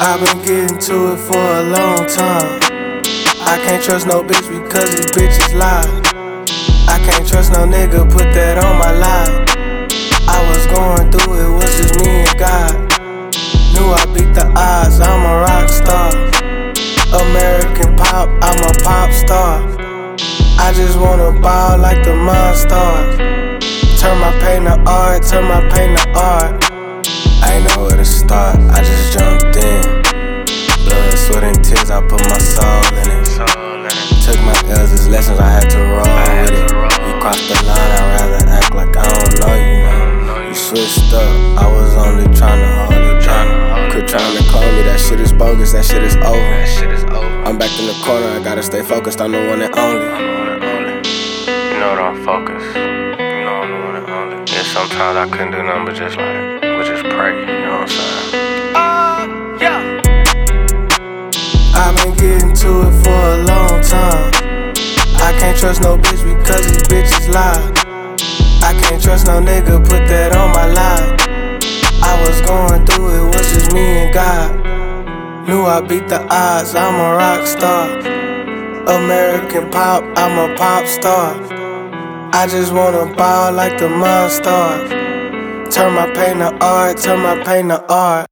I've been getting to it for a long time. I can't trust no bitch because these bitches lie. I can't trust no nigga, put that on my life. I was going through it, was just me and God. Knew I beat the odds, I'm a rock star. American pop, I'm a pop star. I just wanna ball like the monsters. Turn my pain to art, turn my pain to art. I ain't know where to start, I just jumped in. Switched up, I was only trying to hold it down. Quit trying to clone me, that shit is bogus, that shit is over. I'm back in the corner, I gotta stay focused, I'm the one and only. You know that I'm focused. You know I'm the one and only. Yeah, sometimes I couldn't do nothing but just like, but just pray. You know what I'm saying? Oh, I've been getting to it for a long time. I can't trust no bitch because these bitches lie. I can't trust no nigga, put that on my life. I was going through it, was just me and God. Knew I beat the odds, I'm a rock star. American pop, I'm a pop star. I just wanna ball like the monsters. Turn my pain to art, turn my pain to art.